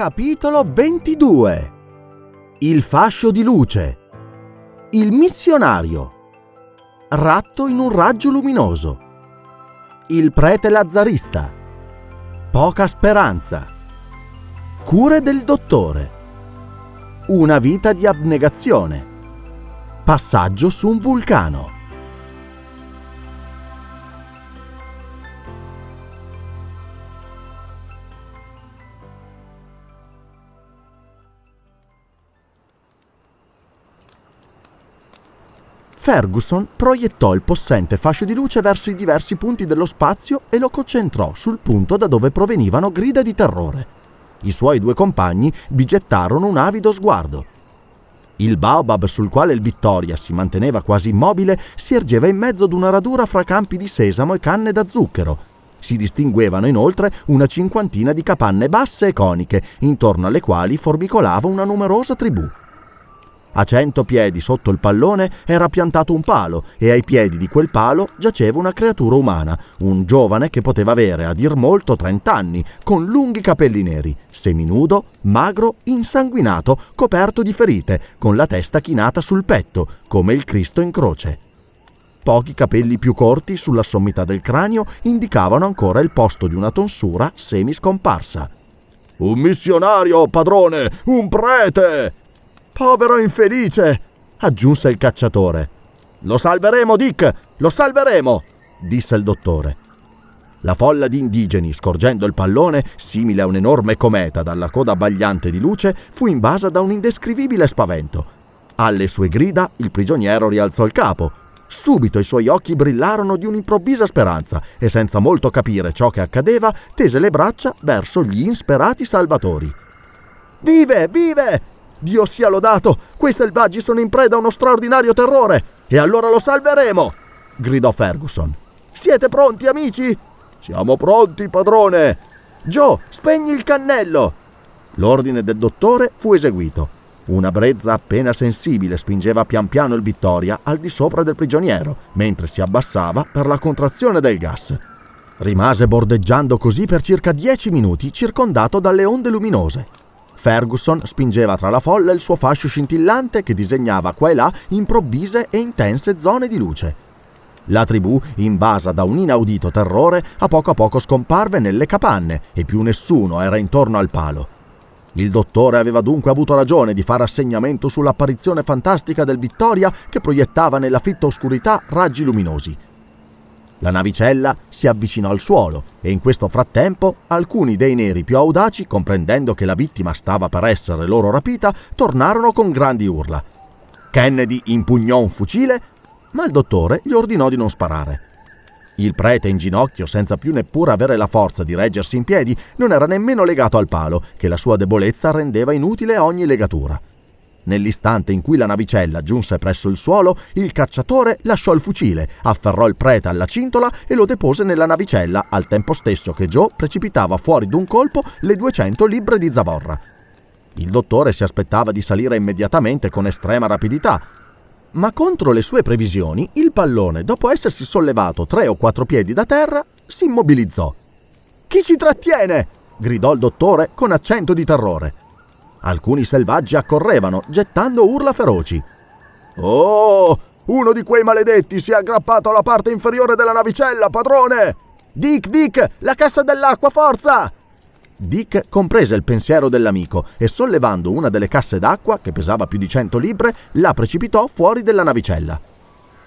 Capitolo 22 Il fascio di luce. Il missionario. Ratto in un raggio luminoso. Il prete lazzarista. Poca speranza. Cure del dottore. Una vita di abnegazione. Passaggio su un vulcano Ferguson proiettò il possente fascio di luce verso i diversi punti dello spazio e lo concentrò sul punto da dove provenivano grida di terrore. I suoi due compagni vi gettarono un avido sguardo. Il baobab sul quale il Vittoria si manteneva quasi immobile si ergeva in mezzo ad una radura fra campi di sesamo e canne da zucchero. Si distinguevano inoltre una cinquantina di capanne basse e coniche, intorno alle quali formicolava una numerosa tribù. A cento piedi sotto il pallone era piantato un palo e ai piedi di quel palo giaceva una creatura umana, un giovane che poteva avere a dir molto trent'anni, con lunghi capelli neri, seminudo, magro, insanguinato, coperto di ferite, con la testa chinata sul petto, come il Cristo in croce. Pochi capelli più corti sulla sommità del cranio indicavano ancora il posto di una tonsura semiscomparsa. Un missionario, padrone! Un prete! Povero infelice! aggiunse il cacciatore. Lo salveremo, Dick! Lo salveremo! disse il dottore. La folla di indigeni, scorgendo il pallone, simile a un enorme cometa dalla coda abbagliante di luce, fu invasa da un indescrivibile spavento. Alle sue grida il prigioniero rialzò il capo. Subito i suoi occhi brillarono di un'improvvisa speranza e senza molto capire ciò che accadeva, tese le braccia verso gli insperati salvatori. Vive, vive! Dio sia lodato! Quei selvaggi sono in preda a uno straordinario terrore! E allora lo salveremo! gridò Ferguson. Siete pronti, amici? Siamo pronti, padrone! Joe, spegni il cannello! L'ordine del dottore fu eseguito. Una brezza appena sensibile spingeva pian piano il Vittoria al di sopra del prigioniero, mentre si abbassava per la contrazione del gas. Rimase bordeggiando così per circa dieci minuti, circondato dalle onde luminose. Ferguson spingeva tra la folla il suo fascio scintillante che disegnava qua e là improvvise e intense zone di luce. La tribù, invasa da un inaudito terrore, a poco a poco scomparve nelle capanne e più nessuno era intorno al palo. Il dottore aveva dunque avuto ragione di fare assegnamento sull'apparizione fantastica del Vittoria che proiettava nella fitta oscurità raggi luminosi. La navicella si avvicinò al suolo e in questo frattempo alcuni dei neri più audaci, comprendendo che la vittima stava per essere loro rapita, tornarono con grandi urla. Kennedy impugnò un fucile, ma il dottore gli ordinò di non sparare. Il prete in ginocchio, senza più neppure avere la forza di reggersi in piedi, non era nemmeno legato al palo, che la sua debolezza rendeva inutile ogni legatura. Nell'istante in cui la navicella giunse presso il suolo, il cacciatore lasciò il fucile, afferrò il prete alla cintola e lo depose nella navicella al tempo stesso che Joe precipitava fuori d'un colpo le 200 libbre di zavorra. Il dottore si aspettava di salire immediatamente con estrema rapidità, ma contro le sue previsioni il pallone, dopo essersi sollevato tre o quattro piedi da terra, si immobilizzò. Chi ci trattiene? gridò il dottore con accento di terrore. Alcuni selvaggi accorrevano, gettando urla feroci. Oh, uno di quei maledetti si è aggrappato alla parte inferiore della navicella, padrone! Dick, Dick, la cassa dell'acqua, forza! Dick comprese il pensiero dell'amico e sollevando una delle casse d'acqua, che pesava più di cento libbre, la precipitò fuori della navicella.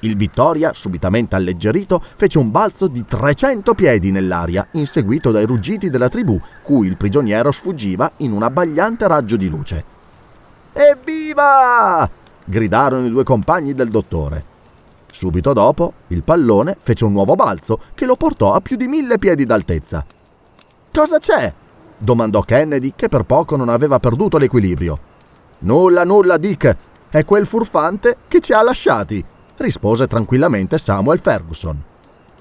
Il Vittoria, subitamente alleggerito, fece un balzo di 300 piedi nell'aria, inseguito dai ruggiti della tribù, cui il prigioniero sfuggiva in un abbagliante raggio di luce. Evviva! gridarono i due compagni del dottore. Subito dopo, il pallone fece un nuovo balzo che lo portò a più di mille piedi d'altezza. Cosa c'è? domandò Kennedy, che per poco non aveva perduto l'equilibrio. Nulla, nulla, Dick. È quel furfante che ci ha lasciati, rispose tranquillamente Samuel Ferguson.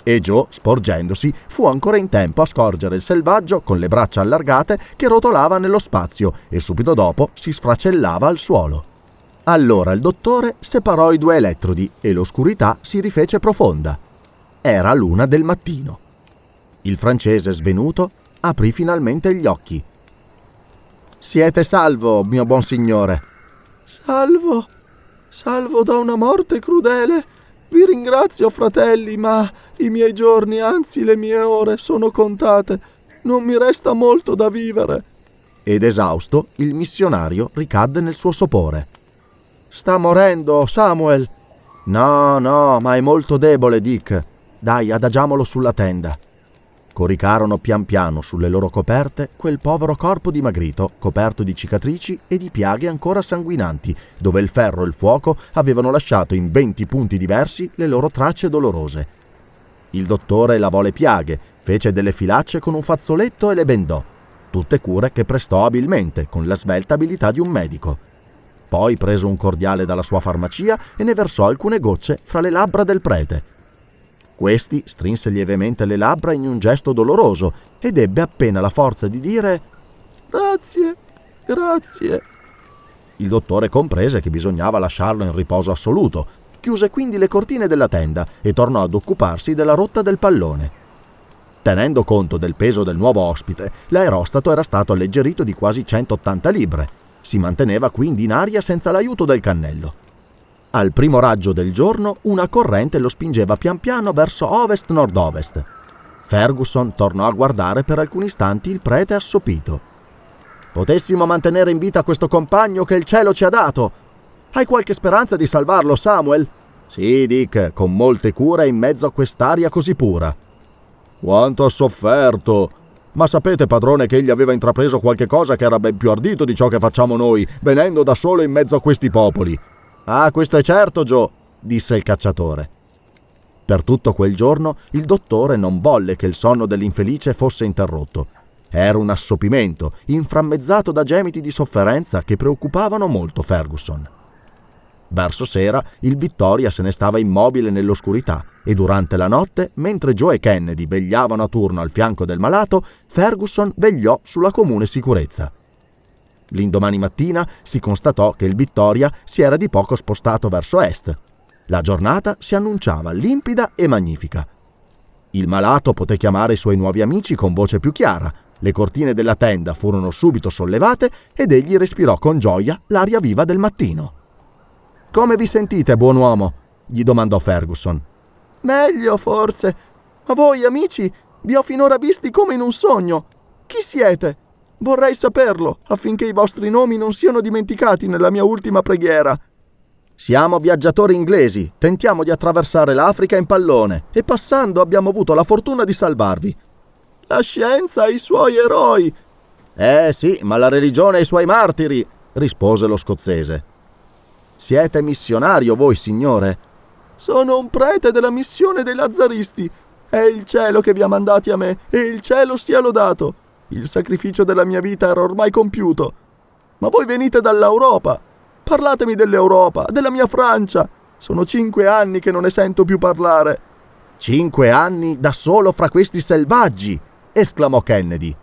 E Joe, sporgendosi, fu ancora in tempo a scorgere il selvaggio con le braccia allargate che rotolava nello spazio e subito dopo si sfracellava al suolo. Allora il dottore separò i due elettrodi e l'oscurità si rifece profonda. Era l'una del mattino. Il francese svenuto aprì finalmente gli occhi. Siete salvo, mio buon signore. Salvo, salvo da una morte crudele. Vi ringrazio, fratelli, ma i miei giorni, anzi le mie ore, sono contate. Non mi resta molto da vivere. Ed esausto, il missionario ricadde nel suo sopore. Sta morendo, Samuel. No, no, ma è molto debole, Dick. Dai, adagiamolo sulla tenda. Coricarono pian piano sulle loro coperte quel povero corpo dimagrito, coperto di cicatrici e di piaghe ancora sanguinanti, dove il ferro e il fuoco avevano lasciato in venti punti diversi le loro tracce dolorose. Il dottore lavò le piaghe, fece delle filacce con un fazzoletto e le bendò, tutte cure che prestò abilmente, con la svelta abilità di un medico. Poi prese un cordiale dalla sua farmacia e ne versò alcune gocce fra le labbra del prete questi strinse lievemente le labbra in un gesto doloroso ed ebbe appena la forza di dire Grazie, grazie. Il dottore comprese che bisognava lasciarlo in riposo assoluto, chiuse quindi le cortine della tenda e tornò ad occuparsi della rotta del pallone. Tenendo conto del peso del nuovo ospite, l'aerostato era stato alleggerito di quasi 180 libre. Si manteneva quindi in aria senza l'aiuto del cannello. Al primo raggio del giorno una corrente lo spingeva pian piano verso ovest-nord-ovest. Ferguson tornò a guardare per alcuni istanti il prete assopito. Potessimo mantenere in vita questo compagno che il cielo ci ha dato. Hai qualche speranza di salvarlo, Samuel? Sì, Dick, con molte cure in mezzo a quest'aria così pura. Quanto ha sofferto! Ma sapete, padrone, che egli aveva intrapreso qualche cosa che era ben più ardito di ciò che facciamo noi, venendo da solo in mezzo a questi popoli. Ah, questo è certo, Joe, disse il cacciatore. Per tutto quel giorno il dottore non volle che il sonno dell'infelice fosse interrotto. Era un assopimento, inframmezzato da gemiti di sofferenza che preoccupavano molto Ferguson. Verso sera il Vittoria se ne stava immobile nell'oscurità e durante la notte, mentre Joe e Kennedy vegliavano a turno al fianco del malato, Ferguson vegliò sulla comune sicurezza. L'indomani mattina si constatò che il Vittoria si era di poco spostato verso est. La giornata si annunciava limpida e magnifica. Il malato poté chiamare i suoi nuovi amici con voce più chiara, le cortine della tenda furono subito sollevate ed egli respirò con gioia l'aria viva del mattino. Come vi sentite, buon uomo? gli domandò Ferguson. Meglio, forse. Ma voi, amici, vi ho finora visti come in un sogno. Chi siete? Vorrei saperlo, affinché i vostri nomi non siano dimenticati nella mia ultima preghiera. Siamo viaggiatori inglesi, tentiamo di attraversare l'Africa in pallone e passando abbiamo avuto la fortuna di salvarvi. La scienza e i suoi eroi. Eh sì, ma la religione e i suoi martiri, rispose lo scozzese. Siete missionario voi, signore? Sono un prete della missione dei lazzaristi. È il cielo che vi ha mandati a me e il cielo sia lodato. Il sacrificio della mia vita era ormai compiuto. Ma voi venite dall'Europa. Parlatemi dell'Europa, della mia Francia. Sono cinque anni che non ne sento più parlare. Cinque anni da solo fra questi selvaggi! esclamò Kennedy.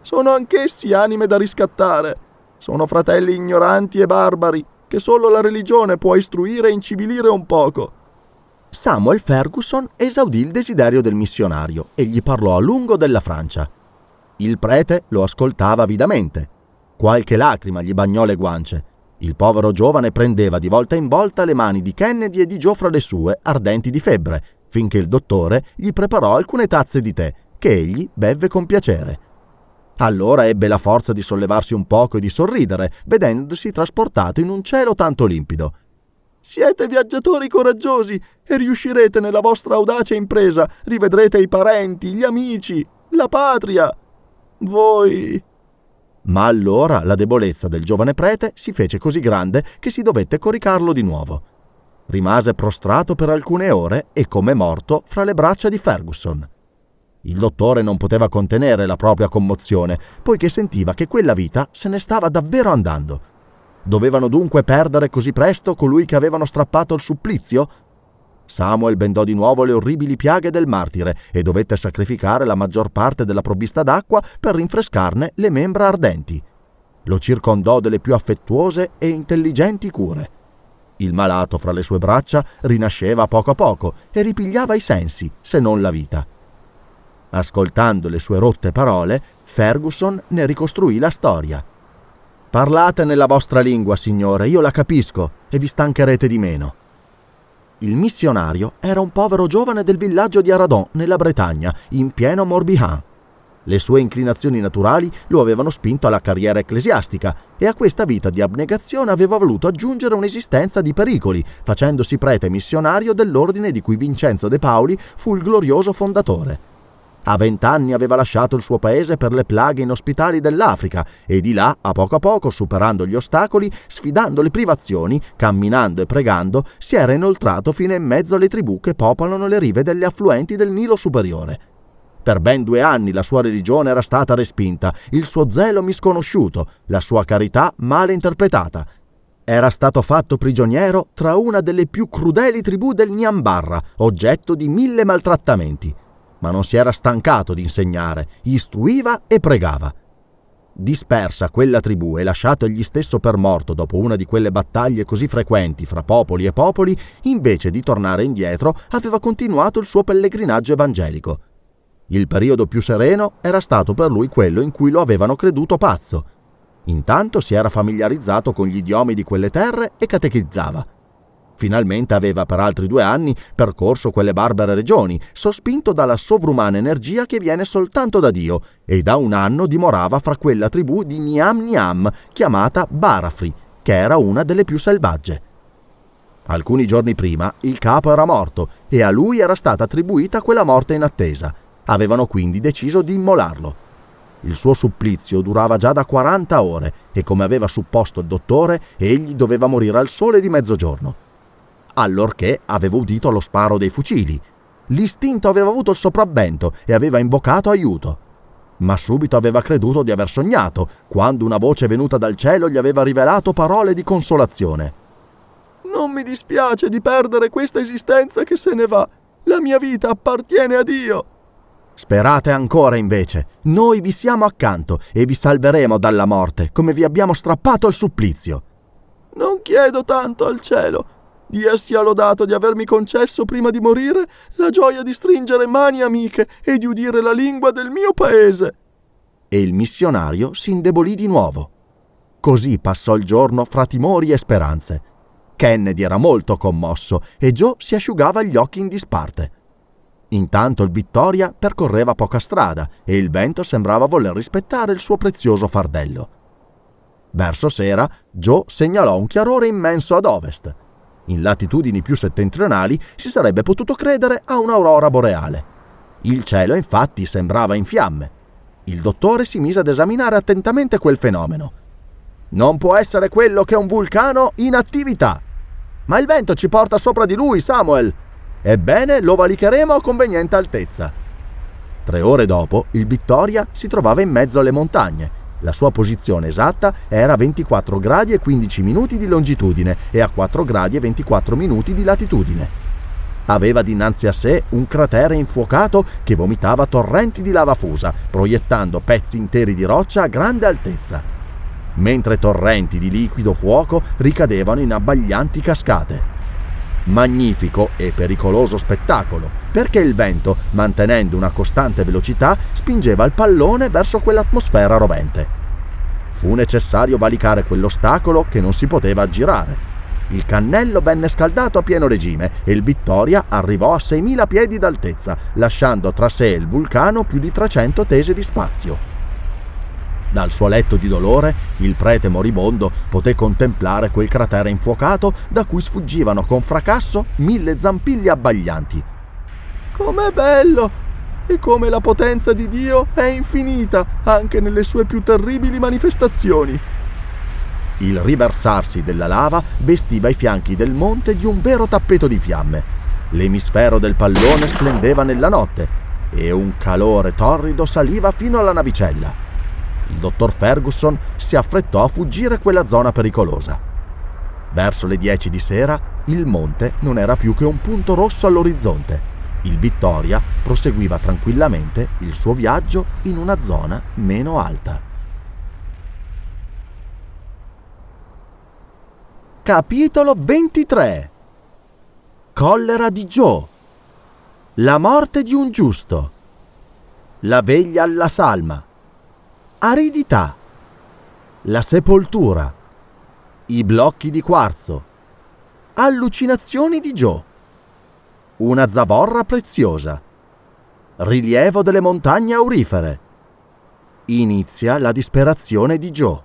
Sono anch'essi anime da riscattare. Sono fratelli ignoranti e barbari, che solo la religione può istruire e incivilire un poco. Samuel Ferguson esaudì il desiderio del missionario e gli parlò a lungo della Francia. Il prete lo ascoltava avidamente. Qualche lacrima gli bagnò le guance. Il povero giovane prendeva di volta in volta le mani di Kennedy e di Joe fra le sue, ardenti di febbre, finché il dottore gli preparò alcune tazze di tè, che egli bevve con piacere. Allora ebbe la forza di sollevarsi un poco e di sorridere, vedendosi trasportato in un cielo tanto limpido. Siete viaggiatori coraggiosi e riuscirete nella vostra audace impresa, rivedrete i parenti, gli amici, la patria. Voi. Ma allora la debolezza del giovane prete si fece così grande che si dovette coricarlo di nuovo. Rimase prostrato per alcune ore e come morto fra le braccia di Ferguson. Il dottore non poteva contenere la propria commozione, poiché sentiva che quella vita se ne stava davvero andando. Dovevano dunque perdere così presto colui che avevano strappato il supplizio? Samuel bendò di nuovo le orribili piaghe del martire e dovette sacrificare la maggior parte della provvista d'acqua per rinfrescarne le membra ardenti. Lo circondò delle più affettuose e intelligenti cure. Il malato fra le sue braccia rinasceva poco a poco e ripigliava i sensi, se non la vita. Ascoltando le sue rotte parole, Ferguson ne ricostruì la storia. Parlate nella vostra lingua, signore, io la capisco e vi stancherete di meno. Il missionario era un povero giovane del villaggio di Aradon, nella Bretagna, in pieno Morbihan. Le sue inclinazioni naturali lo avevano spinto alla carriera ecclesiastica e a questa vita di abnegazione aveva voluto aggiungere un'esistenza di pericoli, facendosi prete missionario dell'ordine di cui Vincenzo De Paoli fu il glorioso fondatore. A vent'anni aveva lasciato il suo paese per le plaghe inospitali dell'Africa e di là, a poco a poco, superando gli ostacoli, sfidando le privazioni, camminando e pregando, si era inoltrato fino in mezzo alle tribù che popolano le rive delle affluenti del Nilo superiore. Per ben due anni la sua religione era stata respinta, il suo zelo misconosciuto, la sua carità male interpretata. Era stato fatto prigioniero tra una delle più crudeli tribù del Nyambarra, oggetto di mille maltrattamenti ma non si era stancato di insegnare, istruiva e pregava. Dispersa quella tribù e lasciato egli stesso per morto dopo una di quelle battaglie così frequenti fra popoli e popoli, invece di tornare indietro, aveva continuato il suo pellegrinaggio evangelico. Il periodo più sereno era stato per lui quello in cui lo avevano creduto pazzo. Intanto si era familiarizzato con gli idiomi di quelle terre e catechizzava. Finalmente aveva per altri due anni percorso quelle barbare regioni, sospinto dalla sovrumana energia che viene soltanto da Dio, e da un anno dimorava fra quella tribù di Niam Niam, chiamata Barafri, che era una delle più selvagge. Alcuni giorni prima il capo era morto e a lui era stata attribuita quella morte inattesa. Avevano quindi deciso di immolarlo. Il suo supplizio durava già da 40 ore e come aveva supposto il dottore, egli doveva morire al sole di mezzogiorno allorché aveva udito lo sparo dei fucili. L'istinto aveva avuto il sopravvento e aveva invocato aiuto. Ma subito aveva creduto di aver sognato, quando una voce venuta dal cielo gli aveva rivelato parole di consolazione. Non mi dispiace di perdere questa esistenza che se ne va. La mia vita appartiene a Dio. Sperate ancora invece, noi vi siamo accanto e vi salveremo dalla morte, come vi abbiamo strappato il supplizio. Non chiedo tanto al cielo, Dio sia lodato di avermi concesso prima di morire la gioia di stringere mani amiche e di udire la lingua del mio paese. E il missionario si indebolì di nuovo. Così passò il giorno fra timori e speranze. Kennedy era molto commosso e Joe si asciugava gli occhi in disparte. Intanto il Vittoria percorreva poca strada e il vento sembrava voler rispettare il suo prezioso fardello. Verso sera Joe segnalò un chiarore immenso ad ovest in latitudini più settentrionali si sarebbe potuto credere a un'aurora boreale. Il cielo infatti sembrava in fiamme. Il dottore si mise ad esaminare attentamente quel fenomeno. Non può essere quello che è un vulcano in attività. Ma il vento ci porta sopra di lui, Samuel. Ebbene, lo valicheremo a conveniente altezza. Tre ore dopo, il Vittoria si trovava in mezzo alle montagne la sua posizione esatta era a 24 gradi e 15 minuti di longitudine e a 4 gradi e 24 minuti di latitudine. Aveva dinanzi a sé un cratere infuocato che vomitava torrenti di lava fusa, proiettando pezzi interi di roccia a grande altezza, mentre torrenti di liquido fuoco ricadevano in abbaglianti cascate. Magnifico e pericoloso spettacolo, perché il vento, mantenendo una costante velocità, spingeva il pallone verso quell'atmosfera rovente. Fu necessario valicare quell'ostacolo che non si poteva aggirare. Il cannello venne scaldato a pieno regime e il Vittoria arrivò a 6.000 piedi d'altezza, lasciando tra sé e il vulcano più di 300 tese di spazio. Dal suo letto di dolore, il prete moribondo poté contemplare quel cratere infuocato da cui sfuggivano con fracasso mille zampilli abbaglianti. Com'è bello! E come la potenza di Dio è infinita anche nelle sue più terribili manifestazioni. Il riversarsi della lava vestiva i fianchi del monte di un vero tappeto di fiamme. L'emisfero del pallone splendeva nella notte e un calore torrido saliva fino alla navicella il dottor Ferguson si affrettò a fuggire quella zona pericolosa. Verso le 10 di sera il monte non era più che un punto rosso all'orizzonte. Il Vittoria proseguiva tranquillamente il suo viaggio in una zona meno alta. Capitolo 23 Collera di Joe La morte di un giusto La veglia alla salma aridità, La sepoltura. I blocchi di quarzo. Allucinazioni di Joe. Una zavorra preziosa. Rilievo delle montagne aurifere. Inizia la disperazione di Joe.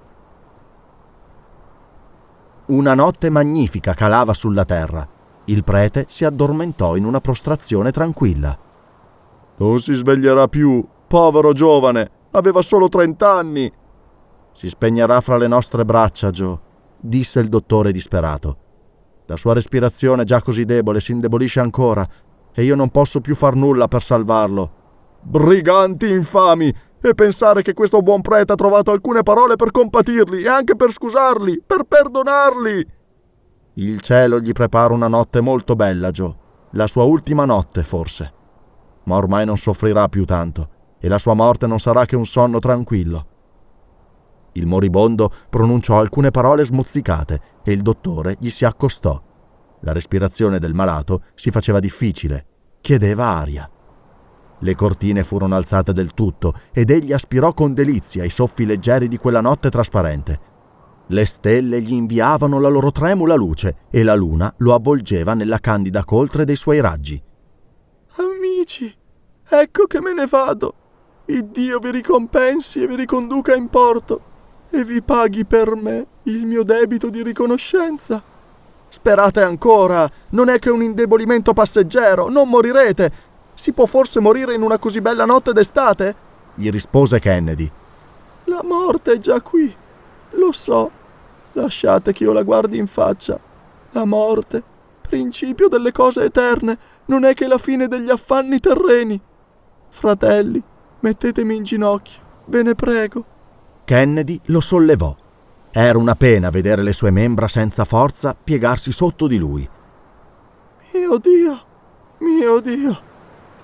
Una notte magnifica calava sulla terra. Il prete si addormentò in una prostrazione tranquilla. Non si sveglierà più, povero giovane, aveva solo trent'anni. Si spegnerà fra le nostre braccia, Joe, disse il dottore disperato. La sua respirazione, già così debole, si indebolisce ancora e io non posso più far nulla per salvarlo. Briganti infami! E pensare che questo buon prete ha trovato alcune parole per compatirli e anche per scusarli, per perdonarli. Il cielo gli prepara una notte molto bella, Joe. La sua ultima notte, forse. Ma ormai non soffrirà più tanto e la sua morte non sarà che un sonno tranquillo. Il moribondo pronunciò alcune parole smozzicate e il dottore gli si accostò. La respirazione del malato si faceva difficile, chiedeva aria. Le cortine furono alzate del tutto ed egli aspirò con delizia i soffi leggeri di quella notte trasparente. Le stelle gli inviavano la loro tremula luce e la luna lo avvolgeva nella candida coltre dei suoi raggi. Amici, ecco che me ne vado. Iddio vi ricompensi e vi riconduca in porto e vi paghi per me il mio debito di riconoscenza. Sperate ancora, non è che un indebolimento passeggero, non morirete. Si può forse morire in una così bella notte d'estate? gli rispose Kennedy. La morte è già qui, lo so. Lasciate che io la guardi in faccia. La morte, principio delle cose eterne, non è che la fine degli affanni terreni. Fratelli, mettetemi in ginocchio, ve ne prego. Kennedy lo sollevò. Era una pena vedere le sue membra senza forza piegarsi sotto di lui. Mio Dio, mio Dio,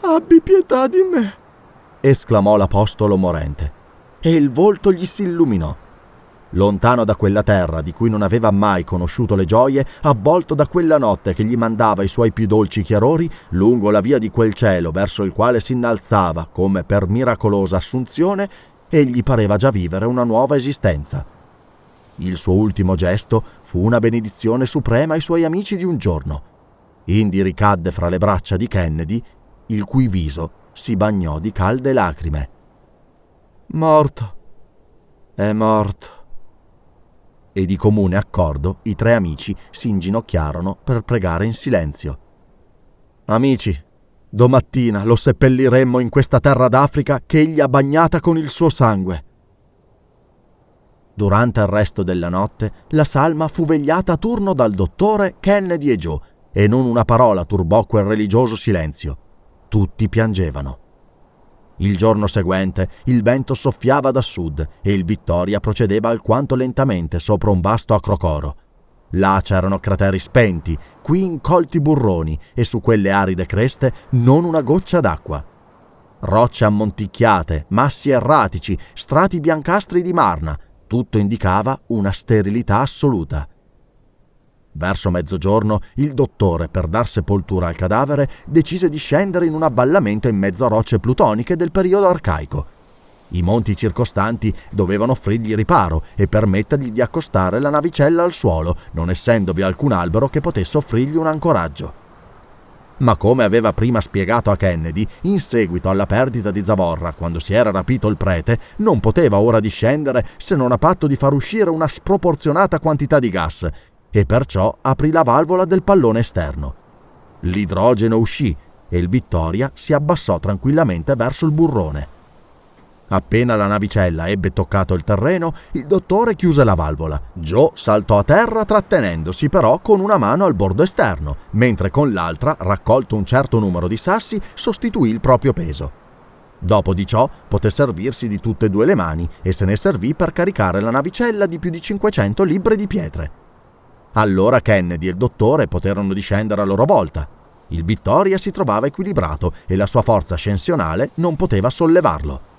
abbi pietà di me, esclamò l'apostolo morente, e il volto gli si illuminò. Lontano da quella terra di cui non aveva mai conosciuto le gioie, avvolto da quella notte che gli mandava i suoi più dolci chiarori, lungo la via di quel cielo verso il quale si innalzava, come per miracolosa assunzione, egli pareva già vivere una nuova esistenza. Il suo ultimo gesto fu una benedizione suprema ai suoi amici di un giorno. Indy ricadde fra le braccia di Kennedy, il cui viso si bagnò di calde lacrime. Morto. È morto e di comune accordo i tre amici si inginocchiarono per pregare in silenzio. Amici, domattina lo seppelliremmo in questa terra d'Africa che egli ha bagnata con il suo sangue. Durante il resto della notte la salma fu vegliata a turno dal dottore Kennedy e Joe e non una parola turbò quel religioso silenzio. Tutti piangevano. Il giorno seguente il vento soffiava da sud e il Vittoria procedeva alquanto lentamente sopra un vasto acrocoro. Là c'erano crateri spenti, qui incolti burroni e su quelle aride creste non una goccia d'acqua. Rocce ammonticchiate, massi erratici, strati biancastri di marna, tutto indicava una sterilità assoluta. Verso mezzogiorno il dottore, per dar sepoltura al cadavere, decise di scendere in un avvallamento in mezzo a rocce plutoniche del periodo arcaico. I monti circostanti dovevano offrirgli riparo e permettergli di accostare la navicella al suolo, non essendovi alcun albero che potesse offrirgli un ancoraggio. Ma come aveva prima spiegato a Kennedy, in seguito alla perdita di Zavorra, quando si era rapito il prete, non poteva ora discendere se non a patto di far uscire una sproporzionata quantità di gas e perciò aprì la valvola del pallone esterno. L'idrogeno uscì e il Vittoria si abbassò tranquillamente verso il burrone. Appena la navicella ebbe toccato il terreno, il dottore chiuse la valvola. Joe saltò a terra trattenendosi però con una mano al bordo esterno, mentre con l'altra, raccolto un certo numero di sassi, sostituì il proprio peso. Dopo di ciò poté servirsi di tutte e due le mani e se ne servì per caricare la navicella di più di 500 libbre di pietre. Allora Kennedy e il dottore poterono discendere a loro volta. Il Vittoria si trovava equilibrato e la sua forza ascensionale non poteva sollevarlo.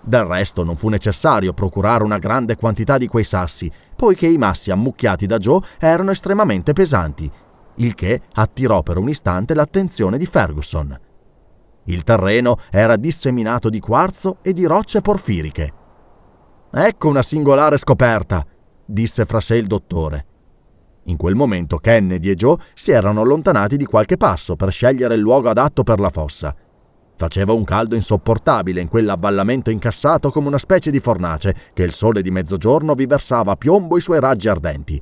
Del resto non fu necessario procurare una grande quantità di quei sassi, poiché i massi ammucchiati da Joe erano estremamente pesanti, il che attirò per un istante l'attenzione di Ferguson. Il terreno era disseminato di quarzo e di rocce porfiriche. Ecco una singolare scoperta, disse fra sé il dottore. In quel momento Kennedy e Joe si erano allontanati di qualche passo per scegliere il luogo adatto per la fossa. Faceva un caldo insopportabile in quell'avvallamento incassato come una specie di fornace che il sole di mezzogiorno vi versava a piombo i suoi raggi ardenti.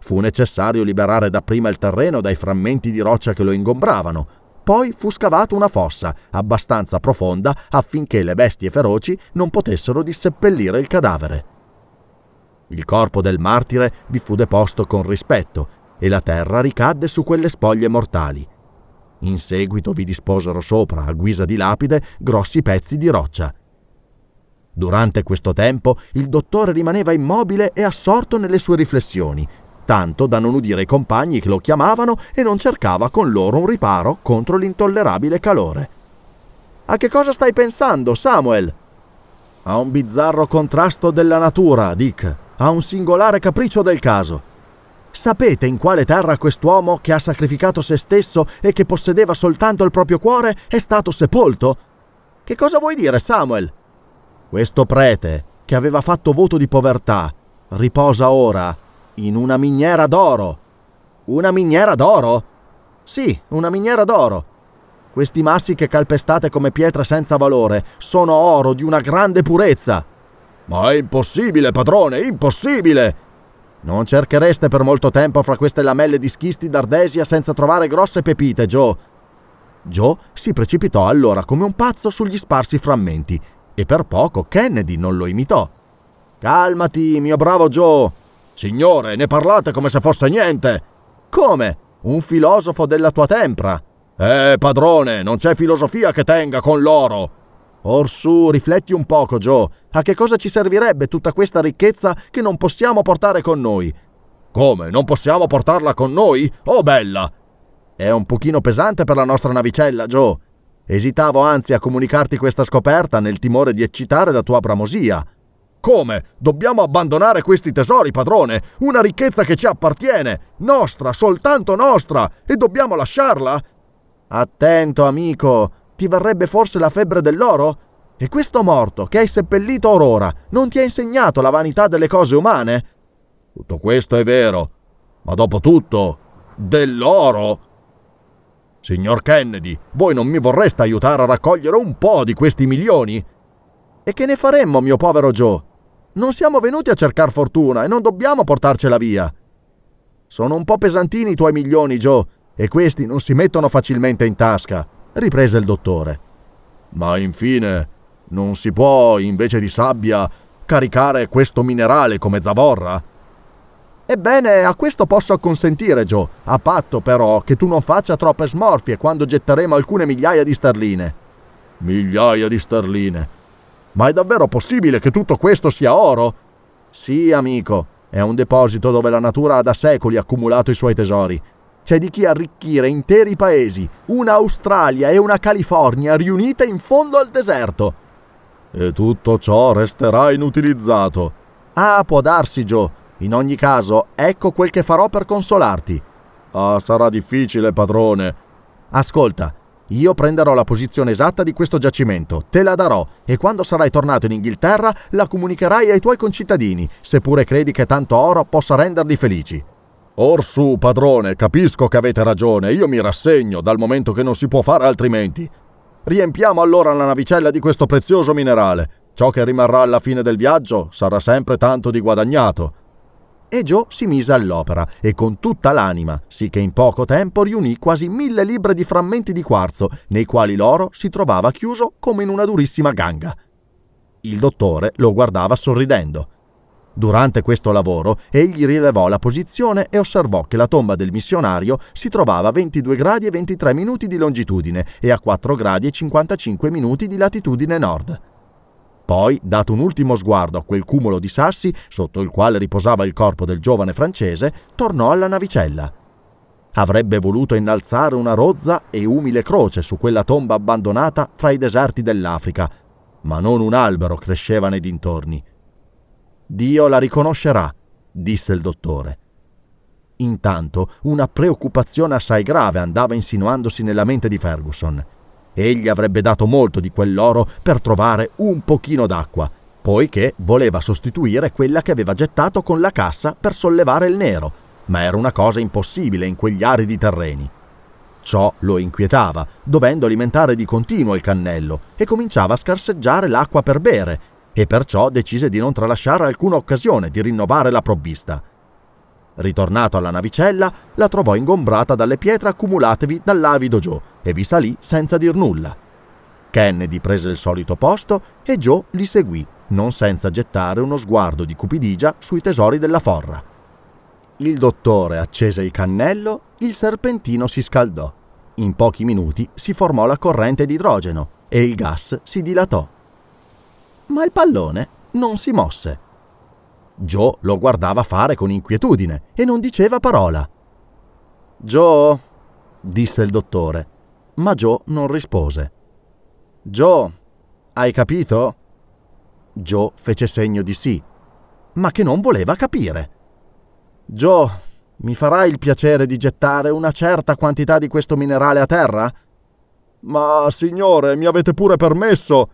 Fu necessario liberare dapprima il terreno dai frammenti di roccia che lo ingombravano. Poi fu scavata una fossa, abbastanza profonda affinché le bestie feroci non potessero disseppellire il cadavere. Il corpo del martire vi fu deposto con rispetto e la terra ricadde su quelle spoglie mortali. In seguito vi disposero sopra, a guisa di lapide, grossi pezzi di roccia. Durante questo tempo il dottore rimaneva immobile e assorto nelle sue riflessioni, tanto da non udire i compagni che lo chiamavano e non cercava con loro un riparo contro l'intollerabile calore. A che cosa stai pensando, Samuel? A un bizzarro contrasto della natura, Dick, a un singolare capriccio del caso. Sapete in quale terra quest'uomo che ha sacrificato se stesso e che possedeva soltanto il proprio cuore è stato sepolto? Che cosa vuoi dire, Samuel? Questo prete, che aveva fatto voto di povertà, riposa ora in una miniera d'oro. Una miniera d'oro? Sì, una miniera d'oro. Questi massi che calpestate come pietre senza valore sono oro di una grande purezza. Ma è impossibile, padrone, impossibile! Non cerchereste per molto tempo fra queste lamelle di schisti d'ardesia senza trovare grosse pepite, Joe. Joe si precipitò allora come un pazzo sugli sparsi frammenti e per poco Kennedy non lo imitò. Calmati, mio bravo Joe, Signore, ne parlate come se fosse niente. Come? Un filosofo della tua tempra. Eh, padrone, non c'è filosofia che tenga con l'oro. Orsù, rifletti un poco, Joe. A che cosa ci servirebbe tutta questa ricchezza che non possiamo portare con noi? Come? Non possiamo portarla con noi? Oh, bella! È un pochino pesante per la nostra navicella, Joe. Esitavo anzi a comunicarti questa scoperta nel timore di eccitare la tua bramosia. Come? Dobbiamo abbandonare questi tesori, padrone? Una ricchezza che ci appartiene, nostra, soltanto nostra, e dobbiamo lasciarla? Attento, amico, ti varrebbe forse la febbre dell'oro? E questo morto che hai seppellito orora non ti ha insegnato la vanità delle cose umane? Tutto questo è vero, ma dopo tutto, dell'oro? Signor Kennedy, voi non mi vorreste aiutare a raccogliere un po' di questi milioni? E che ne faremmo, mio povero Joe? Non siamo venuti a cercare fortuna e non dobbiamo portarcela via. Sono un po' pesantini i tuoi milioni, Joe, e questi non si mettono facilmente in tasca, riprese il dottore. Ma infine, non si può, invece di sabbia, caricare questo minerale come zavorra? Ebbene, a questo posso acconsentire, Joe, a patto però che tu non faccia troppe smorfie quando getteremo alcune migliaia di sterline. Migliaia di sterline. Ma è davvero possibile che tutto questo sia oro? Sì, amico, è un deposito dove la natura ha da secoli accumulato i suoi tesori. C'è di chi arricchire interi paesi, una Australia e una California riunite in fondo al deserto. E tutto ciò resterà inutilizzato. Ah, può darsi, Joe. In ogni caso, ecco quel che farò per consolarti. Ah, sarà difficile, padrone. Ascolta, io prenderò la posizione esatta di questo giacimento, te la darò e quando sarai tornato in Inghilterra la comunicherai ai tuoi concittadini, seppure credi che tanto oro possa renderli felici. Orsù, padrone, capisco che avete ragione, io mi rassegno dal momento che non si può fare altrimenti. Riempiamo allora la navicella di questo prezioso minerale. Ciò che rimarrà alla fine del viaggio sarà sempre tanto di guadagnato e Joe si mise all'opera e con tutta l'anima, sì che in poco tempo riunì quasi mille libbre di frammenti di quarzo, nei quali l'oro si trovava chiuso come in una durissima ganga. Il dottore lo guardava sorridendo. Durante questo lavoro egli rilevò la posizione e osservò che la tomba del missionario si trovava a 22 gradi e 23 minuti di longitudine e a 4 gradi e 55 minuti di latitudine nord. Poi, dato un ultimo sguardo a quel cumulo di sassi sotto il quale riposava il corpo del giovane francese, tornò alla navicella. Avrebbe voluto innalzare una rozza e umile croce su quella tomba abbandonata fra i deserti dell'Africa, ma non un albero cresceva nei dintorni. Dio la riconoscerà, disse il dottore. Intanto una preoccupazione assai grave andava insinuandosi nella mente di Ferguson. Egli avrebbe dato molto di quell'oro per trovare un pochino d'acqua. poiché voleva sostituire quella che aveva gettato con la cassa per sollevare il nero, ma era una cosa impossibile in quegli aridi terreni. Ciò lo inquietava, dovendo alimentare di continuo il cannello, e cominciava a scarseggiare l'acqua per bere, e perciò decise di non tralasciare alcuna occasione di rinnovare la provvista. Ritornato alla navicella, la trovò ingombrata dalle pietre accumulatevi dall'avido Joe e vi salì senza dir nulla. Kennedy prese il solito posto e Joe li seguì, non senza gettare uno sguardo di cupidigia sui tesori della forra. Il dottore accese il cannello, il serpentino si scaldò. In pochi minuti si formò la corrente di idrogeno e il gas si dilatò. Ma il pallone non si mosse. Joe lo guardava fare con inquietudine e non diceva parola. Joe, disse il dottore, ma Joe non rispose. Joe, hai capito? Joe fece segno di sì, ma che non voleva capire. Joe, mi farai il piacere di gettare una certa quantità di questo minerale a terra? Ma signore, mi avete pure permesso.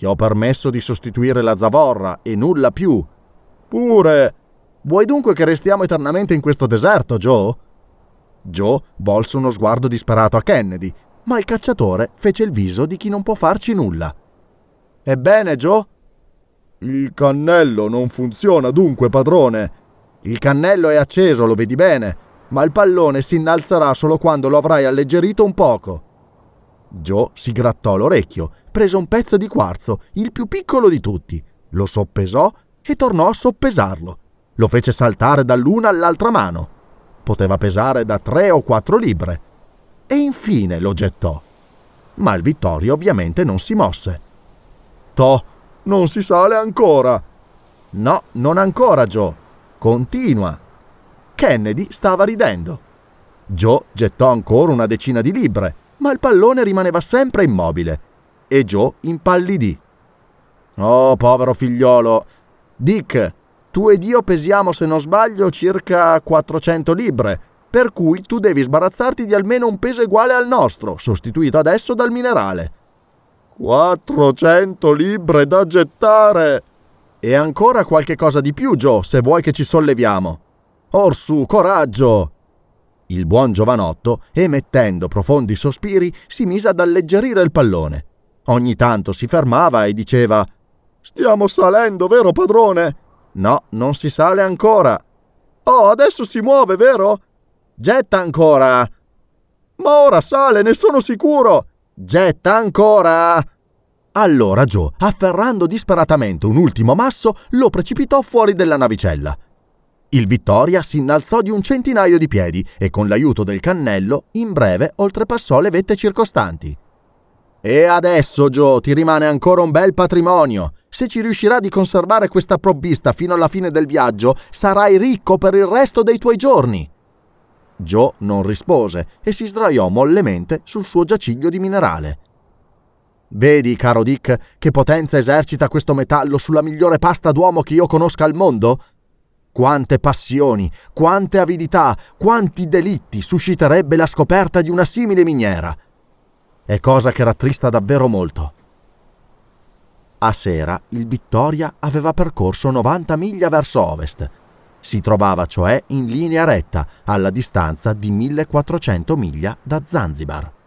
Ti ho permesso di sostituire la zavorra e nulla più. Pure. Vuoi dunque che restiamo eternamente in questo deserto, Joe? Joe volse uno sguardo disperato a Kennedy, ma il cacciatore fece il viso di chi non può farci nulla. Ebbene, Joe? Il cannello non funziona dunque, padrone. Il cannello è acceso, lo vedi bene, ma il pallone si innalzerà solo quando lo avrai alleggerito un poco. Joe si grattò l'orecchio, prese un pezzo di quarzo, il più piccolo di tutti, lo soppesò e tornò a soppesarlo. Lo fece saltare dall'una all'altra mano. Poteva pesare da tre o quattro libbre. E infine lo gettò. Ma il Vittorio ovviamente non si mosse. Toh, non si sale ancora. No, non ancora, Joe. Continua. Kennedy stava ridendo. Joe gettò ancora una decina di libbre, ma il pallone rimaneva sempre immobile. E Joe impallidì. Oh, povero figliolo, Dick, tu ed io pesiamo, se non sbaglio, circa 400 libbre, per cui tu devi sbarazzarti di almeno un peso uguale al nostro, sostituito adesso dal minerale. 400 libbre da gettare! E ancora qualche cosa di più, Joe, se vuoi che ci solleviamo. Orsù, coraggio! Il buon giovanotto, emettendo profondi sospiri, si mise ad alleggerire il pallone. Ogni tanto si fermava e diceva Stiamo salendo, vero padrone? No, non si sale ancora. Oh, adesso si muove, vero? Getta ancora. Ma ora sale, ne sono sicuro. Getta ancora. Allora Joe, afferrando disperatamente un ultimo masso, lo precipitò fuori della navicella. Il Vittoria si innalzò di un centinaio di piedi e con l'aiuto del cannello, in breve, oltrepassò le vette circostanti. E adesso, Joe, ti rimane ancora un bel patrimonio. Se ci riuscirà di conservare questa provvista fino alla fine del viaggio, sarai ricco per il resto dei tuoi giorni. Joe non rispose e si sdraiò mollemente sul suo giaciglio di minerale. Vedi, caro Dick, che potenza esercita questo metallo sulla migliore pasta d'uomo che io conosca al mondo? Quante passioni, quante avidità, quanti delitti susciterebbe la scoperta di una simile miniera. È cosa che rattrista davvero molto. A sera il Vittoria aveva percorso 90 miglia verso ovest. Si trovava cioè in linea retta alla distanza di 1400 miglia da Zanzibar.